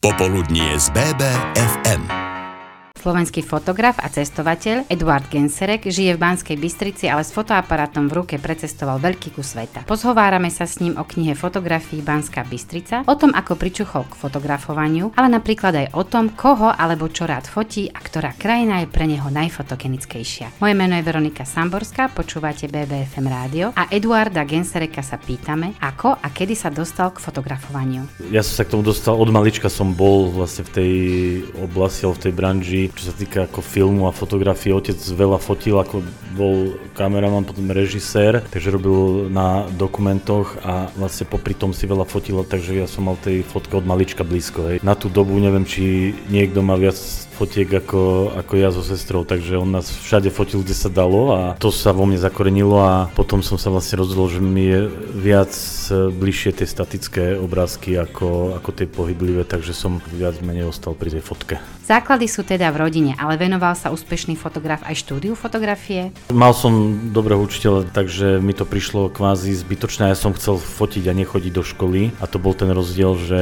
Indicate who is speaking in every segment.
Speaker 1: Popoludnie z BBFM.
Speaker 2: Slovenský fotograf a cestovateľ Eduard Genserek žije v Banskej Bystrici, ale s fotoaparátom v ruke precestoval veľký kus sveta. Pozhovárame sa s ním o knihe fotografií Banská Bystrica, o tom, ako pričuchol k fotografovaniu, ale napríklad aj o tom, koho alebo čo rád fotí a ktorá krajina je pre neho najfotogenickejšia. Moje meno je Veronika Samborská, počúvate BBFM rádio a Eduarda Gensereka sa pýtame, ako a kedy sa dostal k fotografovaniu.
Speaker 3: Ja som sa k tomu dostal, od malička som bol vlastne v tej oblasti, v tej branži čo sa týka ako filmu a fotografie, otec veľa fotil, ako bol kameraman, potom režisér, takže robil na dokumentoch a vlastne popri tom si veľa fotil, takže ja som mal tej fotke od malička blízko. Hej. Na tú dobu neviem, či niekto má viac fotiek ako, ako ja so sestrou, takže on nás všade fotil, kde sa dalo a to sa vo mne zakorenilo a potom som sa vlastne rozhodol, že mi je viac bližšie tie statické obrázky ako, ako tie pohyblivé, takže som viac menej ostal pri tej fotke.
Speaker 2: Základy sú teda v rodine, ale venoval sa úspešný fotograf aj štúdiu fotografie?
Speaker 3: Mal som dobrého učiteľa, takže mi to prišlo kvázi zbytočné. Ja som chcel fotiť a nechodiť do školy a to bol ten rozdiel, že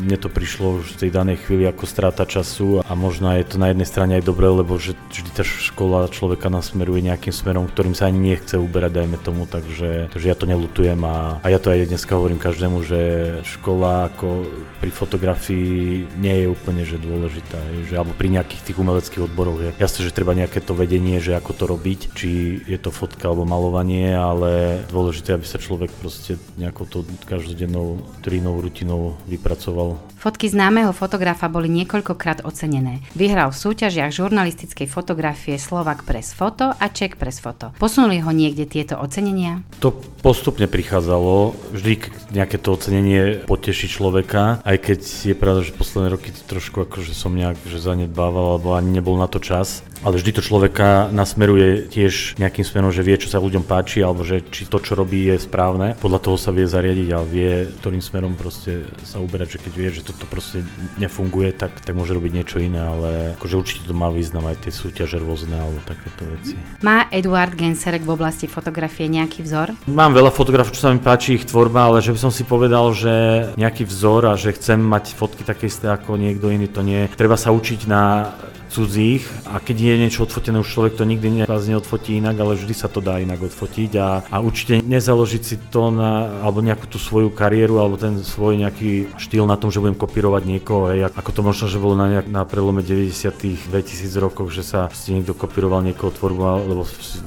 Speaker 3: mne to prišlo už v tej danej chvíli ako stráta času a možno je to na jednej strane aj dobré, lebo že vždy tá škola človeka nasmeruje nejakým smerom, ktorým sa ani nechce uberať, dajme tomu, takže, takže ja to nelutujem a, a ja to aj dneska hovorím každému, že škola ako pri fotografii nie je úplne že dôležitá, že, alebo pri nejakých tých umeleckých odboroch je jasné, že treba nejaké to vedenie, že ako to robiť, či je to fotka alebo malovanie, ale dôležité, aby sa človek proste nejakou to každodennou trinou, rutinou vypracoval.
Speaker 2: Fotky známeho fotografa boli niekoľkokrát ocenené. Vyhral v súťažiach žurnalistickej fotografie Slovak Press Foto a Czech Press Foto. Posunuli ho niekde tieto ocenenia?
Speaker 3: To postupne prichádzalo. Vždy nejaké to ocenenie poteší človeka, aj keď je pravda, že posledné roky trošku akože som nejak že zanedbával, alebo ani nebol na to čas ale vždy to človeka nasmeruje tiež nejakým smerom, že vie, čo sa ľuďom páči, alebo že či to, čo robí, je správne. Podľa toho sa vie zariadiť a vie, ktorým smerom proste sa uberať, že keď vie, že toto proste nefunguje, tak, tak môže robiť niečo iné, ale akože určite to má význam aj tie súťaže rôzne alebo takéto veci.
Speaker 2: Má Eduard Genserek v oblasti fotografie nejaký vzor?
Speaker 3: Mám veľa fotografov, čo sa mi páči ich tvorba, ale že by som si povedal, že nejaký vzor a že chcem mať fotky také isté ako niekto iný, to nie. Treba sa učiť na cudzích a keď je niečo odfotené, už človek to nikdy vás neodfotí inak, ale vždy sa to dá inak odfotiť a, a určite nezaložiť si to na, alebo nejakú tú svoju kariéru alebo ten svoj nejaký štýl na tom, že budem kopírovať niekoho, hej, ako to možno, že bolo na, nejak, na prelome 90 2000 rokoch, že sa ste niekto kopíroval niekoho tvorbu, lebo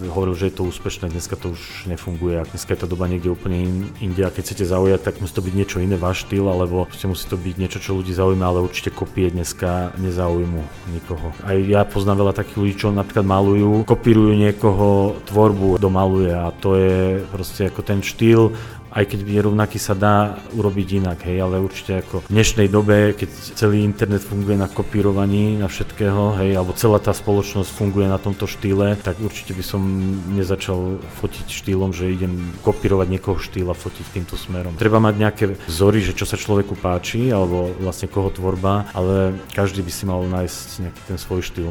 Speaker 3: hovoril, že je to úspešné, dneska to už nefunguje, a dneska je tá doba niekde úplne in, inde a keď chcete zaujať, tak musí to byť niečo iné, váš štýl, alebo musí to byť niečo, čo ľudí zaujíma, ale určite kopie dneska nezaujímu nikoho. Aj ja poznám veľa takých ľudí, čo napríklad malujú, kopírujú niekoho tvorbu, domaluje a to je proste ako ten štýl aj keď je rovnaký, sa dá urobiť inak, hej, ale určite ako v dnešnej dobe, keď celý internet funguje na kopírovaní, na všetkého, hej, alebo celá tá spoločnosť funguje na tomto štýle, tak určite by som nezačal fotiť štýlom, že idem kopírovať niekoho štýl a fotiť týmto smerom. Treba mať nejaké vzory, že čo sa človeku páči, alebo vlastne koho tvorba, ale každý by si mal nájsť nejaký ten svoj štýl.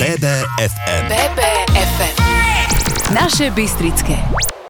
Speaker 1: BBFM. BBFM.
Speaker 2: Naše Bystrické.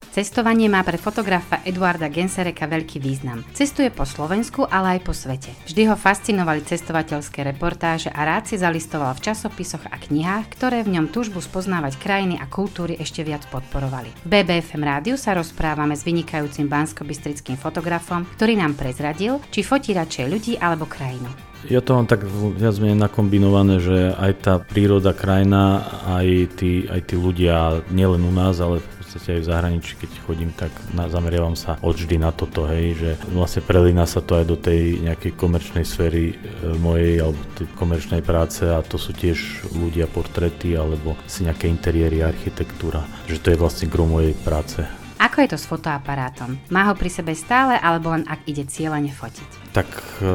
Speaker 2: Cestovanie má pre fotografa Eduarda Gensereka veľký význam. Cestuje po Slovensku, ale aj po svete. Vždy ho fascinovali cestovateľské reportáže a rád si zalistoval v časopisoch a knihách, ktoré v ňom túžbu spoznávať krajiny a kultúry ešte viac podporovali. V BBFM rádiu sa rozprávame s vynikajúcim bansko-bystrickým fotografom, ktorý nám prezradil, či fotí radšej ľudí alebo krajinu.
Speaker 3: Ja to mám tak viac menej nakombinované, že aj tá príroda, krajina, aj tí, aj tí ľudia, nielen u nás, ale podstate aj v zahraničí, keď chodím, tak na, zameriavam sa odvždy na toto, hej, že vlastne prelína sa to aj do tej nejakej komerčnej sféry e, mojej alebo tej komerčnej práce a to sú tiež ľudia, portrety alebo si nejaké interiéry, architektúra, že to je vlastne gro mojej práce.
Speaker 2: Ako je to s fotoaparátom? Má ho pri sebe stále alebo len ak ide cieľene fotiť?
Speaker 3: Tak e,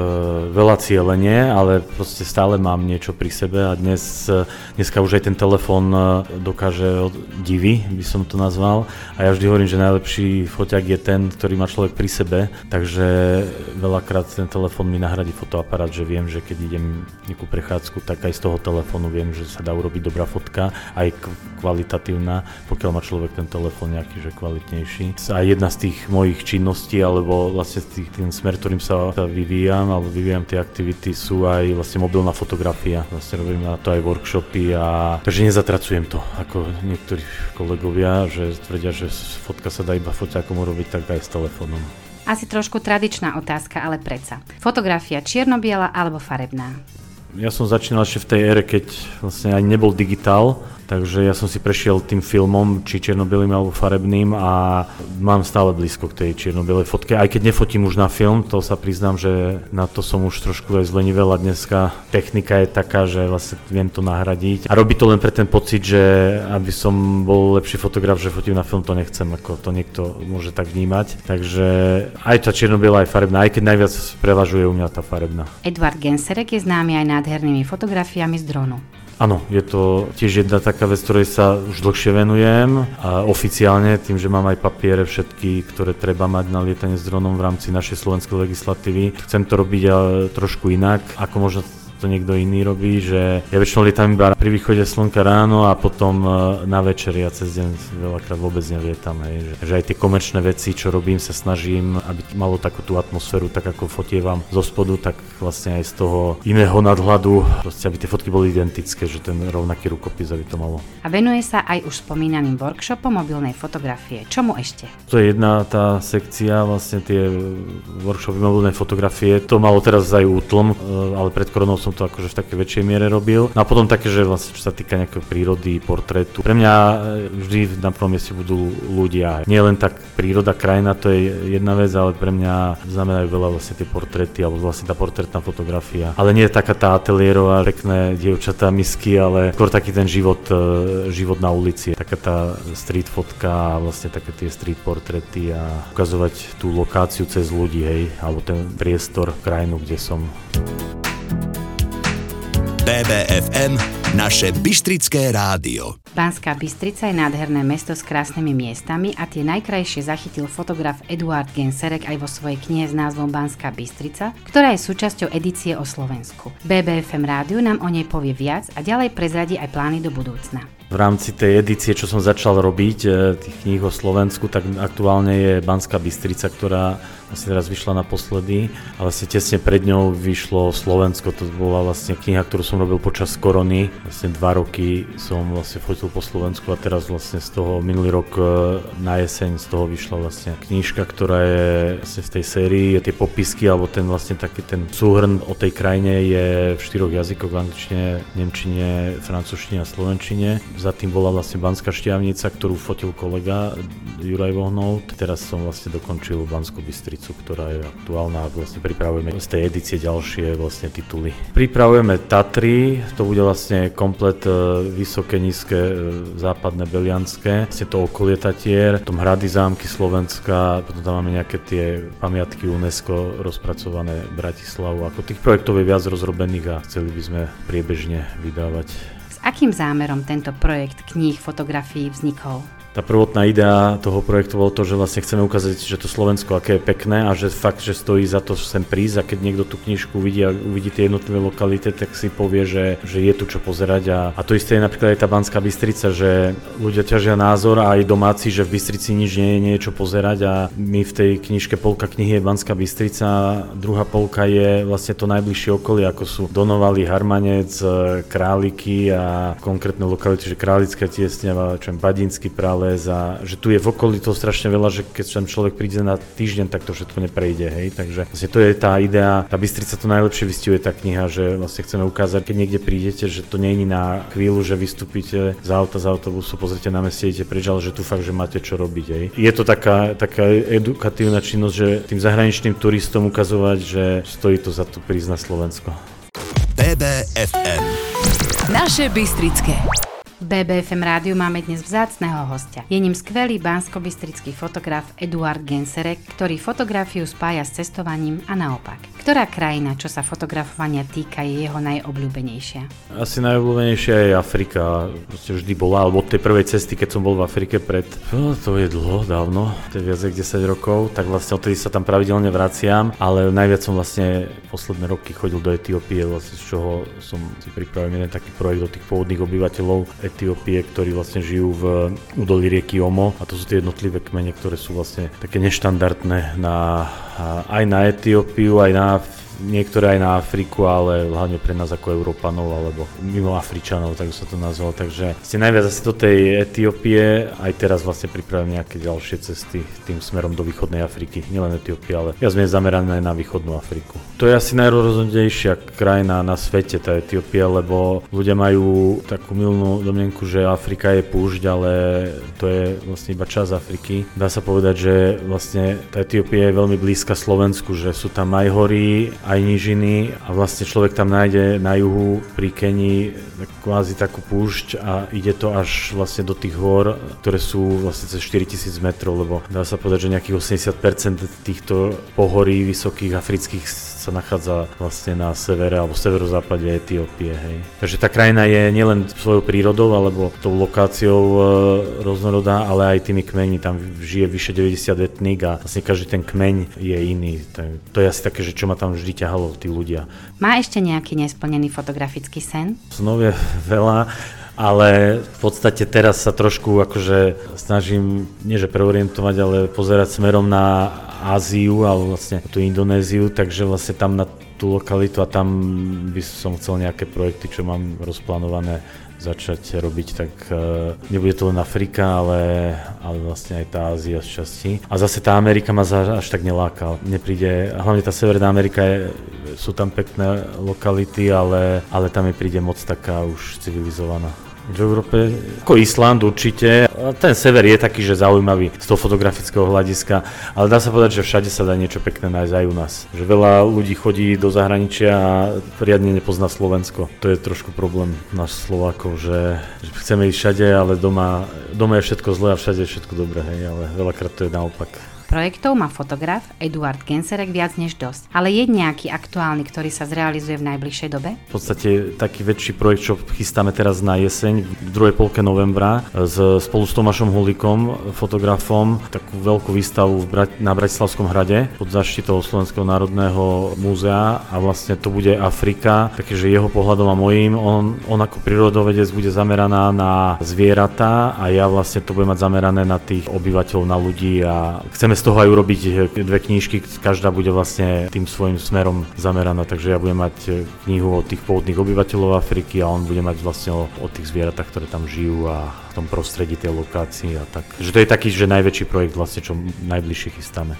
Speaker 3: veľa cieľenie, ale proste stále mám niečo pri sebe a dnes, e, dneska už aj ten telefón e, dokáže divy, by som to nazval. A ja vždy hovorím, že najlepší foťak je ten, ktorý má človek pri sebe, takže veľakrát ten telefón mi nahradí fotoaparát, že viem, že keď idem nejakú prechádzku, tak aj z toho telefónu viem, že sa dá urobiť dobrá fotka, aj kvalitatívna, pokiaľ má človek ten telefón nejaký, že kvalitnejší. A jedna z tých mojich činností, alebo vlastne tých, ten smer, ktorým sa vyvíjam, alebo vyvíjam tej aktivity sú aj vlastne mobilná fotografia. Vlastne robím na to aj workshopy a takže nezatracujem to, ako niektorí kolegovia, že tvrdia, že fotka sa dá iba foťákom urobiť, tak aj s telefónom.
Speaker 2: Asi trošku tradičná otázka, ale predsa. Fotografia čierno-biela alebo farebná?
Speaker 3: Ja som začínal ešte v tej ére, keď vlastne aj nebol digitál, Takže ja som si prešiel tým filmom, či černobylým alebo farebným a mám stále blízko k tej čiernobielej fotke. Aj keď nefotím už na film, to sa priznám, že na to som už trošku aj zlenivel a dneska technika je taká, že vlastne viem to nahradiť. A robí to len pre ten pocit, že aby som bol lepší fotograf, že fotím na film, to nechcem, ako to niekto môže tak vnímať. Takže aj tá čiernobiela, aj farebná, aj keď najviac prevažuje u mňa tá farebná.
Speaker 2: Edward Genserek je známy aj nádhernými fotografiami z dronu.
Speaker 3: Áno, je to tiež jedna taká vec, ktorej sa už dlhšie venujem a oficiálne tým, že mám aj papiere všetky, ktoré treba mať na lietanie s dronom v rámci našej slovenskej legislatívy. Chcem to robiť trošku inak, ako možno to niekto iný robí, že ja väčšinou lietam iba pri východe slnka ráno a potom e, na večer ja cez deň veľakrát vôbec nevietam. Hej. Že, že aj tie komerčné veci, čo robím, sa snažím, aby malo takú tú atmosféru, tak ako fotievam zo spodu, tak vlastne aj z toho iného nadhľadu, proste aby tie fotky boli identické, že ten rovnaký rukopis, aby to malo.
Speaker 2: A venuje sa aj už spomínaným workshopom mobilnej fotografie. Čomu ešte?
Speaker 3: To je jedna tá sekcia, vlastne tie workshopy mobilnej fotografie. To malo teraz aj útlm, e, ale pred koronou som to akože v takej väčšej miere robil. No a potom také, že vlastne čo sa týka nejakej prírody, portrétu. Pre mňa e, vždy na prvom mieste budú ľudia. Nie len tak príroda, krajina, to je jedna vec, ale pre mňa znamenajú veľa vlastne tie portréty, alebo vlastne tá portrétna fotografia. Ale nie je taká tá ateliérová, pekné dievčatá misky, ale skôr taký ten život, e, život na ulici. Taká tá street fotka a vlastne také tie street portréty a ukazovať tú lokáciu cez ľudí, hej, alebo ten priestor, krajinu, kde som.
Speaker 1: BBFM, naše Bystrické rádio.
Speaker 2: Banská Bystrica je nádherné mesto s krásnymi miestami a tie najkrajšie zachytil fotograf Eduard Genserek aj vo svojej knihe s názvom Banská Bystrica, ktorá je súčasťou edície o Slovensku. BBFM rádiu nám o nej povie viac a ďalej prezradí aj plány do budúcna.
Speaker 3: V rámci tej edície, čo som začal robiť, e, tých kníh o Slovensku, tak aktuálne je Banská Bystrica, ktorá vlastne teraz vyšla naposledy a vlastne tesne pred ňou vyšlo Slovensko, to bola vlastne kniha, ktorú som robil počas korony, vlastne dva roky som vlastne fotil po Slovensku a teraz vlastne z toho minulý rok e, na jeseň z toho vyšla vlastne knižka, ktorá je vlastne v tej sérii, tie popisky alebo ten vlastne taký ten súhrn o tej krajine je v štyroch jazykoch, v angličtine, nemčine, francúzštine a slovenčine. Za tým bola vlastne Banská šťavnica, ktorú fotil kolega Juraj Vohnov. Teraz som vlastne dokončil Banskú Bystricu ktorá je aktuálna a vlastne pripravujeme z tej edície ďalšie vlastne tituly. Pripravujeme Tatry, to bude vlastne komplet e, vysoké, nízke, západné, belianské, vlastne to okolie Tatier, tom hrady, zámky Slovenska, potom tam máme nejaké tie pamiatky UNESCO rozpracované Bratislavu. Ako tých projektov je viac rozrobených a chceli by sme priebežne vydávať.
Speaker 2: S akým zámerom tento projekt kníh, fotografií vznikol?
Speaker 3: Tá prvotná idea toho projektu bolo to, že vlastne chceme ukázať, že to Slovensko aké je pekné a že fakt, že stojí za to sem prísť a keď niekto tú knižku uvidí a uvidí tie jednotlivé lokality, tak si povie, že, že je tu čo pozerať a, a to isté je napríklad aj tá Banská Bystrica, že ľudia ťažia názor a aj domáci, že v Bystrici nič nie je, nie je čo pozerať a my v tej knižke polka knihy je Banská Bystrica. Druhá polka je vlastne to najbližšie okolie, ako sú Donovali, Harmanec, Králiky a konkrétne lokality, že Králická tiesňava, čo Badinský prál les a že tu je v okolí toho strašne veľa, že keď sem človek príde na týždeň, tak to všetko neprejde, hej, takže vlastne to je tá idea, tá Bystrica to najlepšie vystihuje tá kniha, že vlastne chceme ukázať, keď niekde prídete, že to nie je na chvíľu, že vystúpite z auta, z autobusu, pozrite na meste, idete preč, ale že tu fakt, že máte čo robiť, hej. Je to taká, taká edukatívna činnosť, že tým zahraničným turistom ukazovať, že stojí to za to prísť na Slovensko.
Speaker 1: BBFM
Speaker 4: Naše Bystrické.
Speaker 2: BBFM rádiu máme dnes vzácného hostia. Je ním skvelý bansko fotograf Eduard Genserek, ktorý fotografiu spája s cestovaním a naopak. Ktorá krajina, čo sa fotografovania týka, je jeho najobľúbenejšia?
Speaker 3: Asi najobľúbenejšia je Afrika. Proste vždy bola, alebo od tej prvej cesty, keď som bol v Afrike pred, no, to je dlho, dávno, to je viac ako 10 rokov, tak vlastne odtedy sa tam pravidelne vraciam, ale najviac som vlastne posledné roky chodil do Etiópie, vlastne z čoho som si pripravil jeden taký projekt do tých pôvodných obyvateľov Etiópie, ktorí vlastne žijú v údolí rieky Omo. A to sú tie jednotlivé kmene, ktoré sú vlastne také neštandardné na, aj na Etiópiu, aj na niektoré aj na Afriku, ale hlavne pre nás ako Európanov alebo mimo Afričanov, tak sa to nazval. Takže ste najviac asi do tej Etiópie, aj teraz vlastne pripravím nejaké ďalšie cesty tým smerom do východnej Afriky, nielen Etiópie, ale viac menej zamerané na východnú Afriku. To je asi najrozhodnejšia krajina na svete, tá Etiópia, lebo ľudia majú takú milnú domienku, že Afrika je púšť, ale to je vlastne iba čas Afriky. Dá sa povedať, že vlastne tá Etiópia je veľmi blízka Slovensku, že sú tam aj hory, aj nížiny a vlastne človek tam nájde na juhu pri Kenii kvázi takú púšť a ide to až vlastne do tých hôr, ktoré sú vlastne cez 4000 metrov, lebo dá sa povedať, že nejakých 80% týchto pohorí vysokých afrických sa nachádza vlastne na severe alebo severozápade Etiópie. Hej. Takže tá krajina je nielen svojou prírodou alebo tou lokáciou e, roznorodá, ale aj tými kmeňmi. Tam žije vyše 90 etník a vlastne každý ten kmeň je iný. To je asi také, že čo ma tam vždy ťahalo tí ľudia.
Speaker 2: Má ešte nejaký nesplnený fotografický sen?
Speaker 3: Snov je veľa ale v podstate teraz sa trošku akože snažím, nie že preorientovať, ale pozerať smerom na Áziu a vlastne tú Indonéziu, takže vlastne tam na tú lokalitu a tam by som chcel nejaké projekty, čo mám rozplánované začať robiť, tak uh, nebude to len Afrika, ale, ale vlastne aj tá Ázia z časti. A zase tá Amerika ma za, až tak neláka. Nepríde, hlavne tá Severná Amerika, je, sú tam pekné lokality, ale, ale tam mi príde moc taká už civilizovaná. V Európe, ako Island určite. Ten sever je taký, že zaujímavý z toho fotografického hľadiska, ale dá sa povedať, že všade sa dá niečo pekné nájsť aj u nás. Že veľa ľudí chodí do zahraničia a riadne nepozná Slovensko. To je trošku problém nás Slovákov, že, že chceme ísť všade, ale doma, doma je všetko zlé a všade je všetko dobré, hej, ale veľakrát to je naopak.
Speaker 2: Projektov má fotograf Eduard Genserek viac než dosť, ale je nejaký aktuálny, ktorý sa zrealizuje v najbližšej dobe?
Speaker 3: V podstate taký väčší projekt, čo chystáme teraz na jeseň, v druhej polke novembra, s, spolu s Tomášom Hulikom, fotografom, takú veľkú výstavu Brat- na Bratislavskom hrade pod zaštitou Slovenského národného múzea. A vlastne to bude Afrika, takže jeho pohľadom a mojím, on, on ako prírodovedec bude zameraná na zvieratá a ja vlastne to budem mať zamerané na tých obyvateľov, na ľudí a chceme z toho aj urobiť eh, dve knížky, každá bude vlastne tým svojim smerom zameraná, takže ja budem mať eh, knihu o tých pôvodných obyvateľov Afriky a on bude mať vlastne o, o tých zvieratách, ktoré tam žijú a v tom prostredí tej lokácii a tak. Že to je taký, že najväčší projekt vlastne, čo najbližšie chystáme.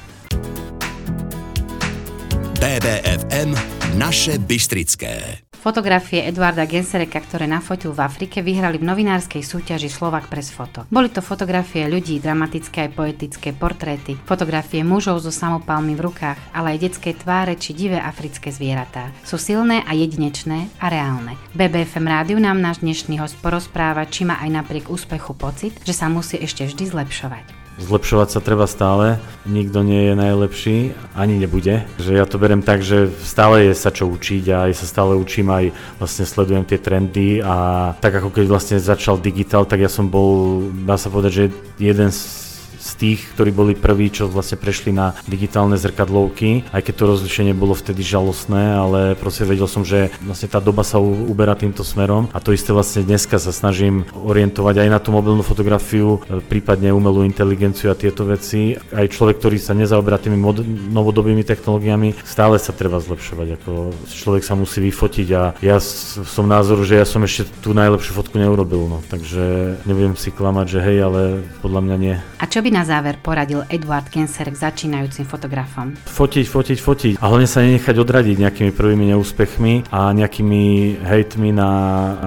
Speaker 1: BBFM Naše Bystrické.
Speaker 2: Fotografie Eduarda Gensereka, ktoré nafotil v Afrike, vyhrali v novinárskej súťaži Slovak Press Foto. Boli to fotografie ľudí, dramatické aj poetické portréty, fotografie mužov so samopalmi v rukách, ale aj detské tváre či divé africké zvieratá. Sú silné a jedinečné a reálne. BBFM rádiu nám náš dnešný host porozpráva, či má aj napriek úspechu pocit, že sa musí ešte vždy zlepšovať.
Speaker 3: Zlepšovať sa treba stále, nikto nie je najlepší, ani nebude. Že ja to berem tak, že stále je sa čo učiť a ja sa stále učím aj vlastne sledujem tie trendy a tak ako keď vlastne začal digitál, tak ja som bol, dá sa povedať, že jeden z z tých, ktorí boli prví, čo vlastne prešli na digitálne zrkadlovky, aj keď to rozlišenie bolo vtedy žalostné, ale proste vedel som, že vlastne tá doba sa uberá týmto smerom a to isté vlastne dneska sa snažím orientovať aj na tú mobilnú fotografiu, e, prípadne umelú inteligenciu a tieto veci. Aj človek, ktorý sa nezaoberá tými mod- novodobými technológiami, stále sa treba zlepšovať. Ako človek sa musí vyfotiť a ja som názoru, že ja som ešte tú najlepšiu fotku neurobil, no. takže nebudem si klamať, že hej, ale podľa mňa nie.
Speaker 2: A čo by na záver poradil Eduard Kenser k začínajúcim fotografom?
Speaker 3: Fotiť, fotiť, fotiť a hlavne sa nenechať odradiť nejakými prvými neúspechmi a nejakými hejtmi na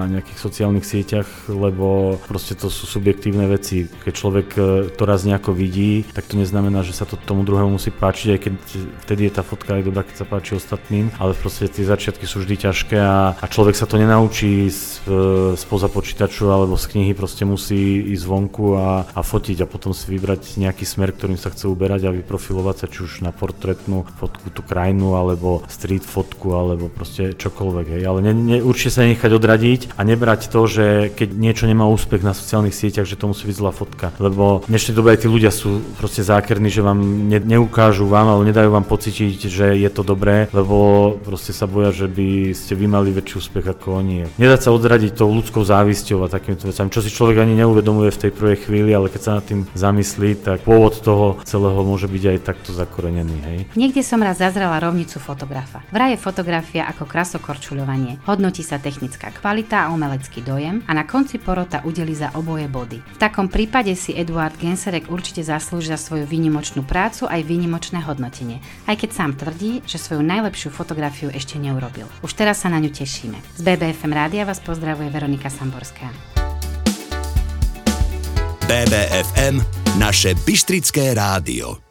Speaker 3: nejakých sociálnych sieťach, lebo proste to sú subjektívne veci. Keď človek e, to raz nejako vidí, tak to neznamená, že sa to tomu druhému musí páčiť, aj keď vtedy je tá fotka aj dobrá, keď sa páči ostatným, ale proste tie začiatky sú vždy ťažké a, a človek sa to nenaučí e, spoza počítaču alebo z knihy, proste musí ísť vonku a, a fotiť a potom si vybrať vybrať nejaký smer, ktorým sa chce uberať a vyprofilovať sa či už na portrétnu fotku, tú krajinu, alebo street fotku, alebo proste čokoľvek. Hej. Ale ne, ne, určite sa nechať odradiť a nebrať to, že keď niečo nemá úspech na sociálnych sieťach, že to musí byť zlá fotka. Lebo v dnešnej dobe aj tí ľudia sú proste zákerní, že vám ne, neukážu vám, ale nedajú vám pocítiť, že je to dobré, lebo proste sa boja, že by ste vy mali väčší úspech ako oni. Nedať sa odradiť tou ľudskou závisťou a takýmito vecami, čo si človek ani neuvedomuje v tej prvej chvíli, ale keď sa nad tým zamyslí, videli, tak pôvod toho celého môže byť aj takto zakorenený. Hej.
Speaker 2: Niekde som raz zazrela rovnicu fotografa. Vraj fotografia ako krasokorčuľovanie. Hodnotí sa technická kvalita a umelecký dojem a na konci porota udeli za oboje body. V takom prípade si Eduard Genserek určite zaslúži za svoju výnimočnú prácu aj výnimočné hodnotenie, aj keď sám tvrdí, že svoju najlepšiu fotografiu ešte neurobil. Už teraz sa na ňu tešíme. Z BBFM rádia vás pozdravuje Veronika Samborská.
Speaker 1: BBFM, naše Bystrické rádio.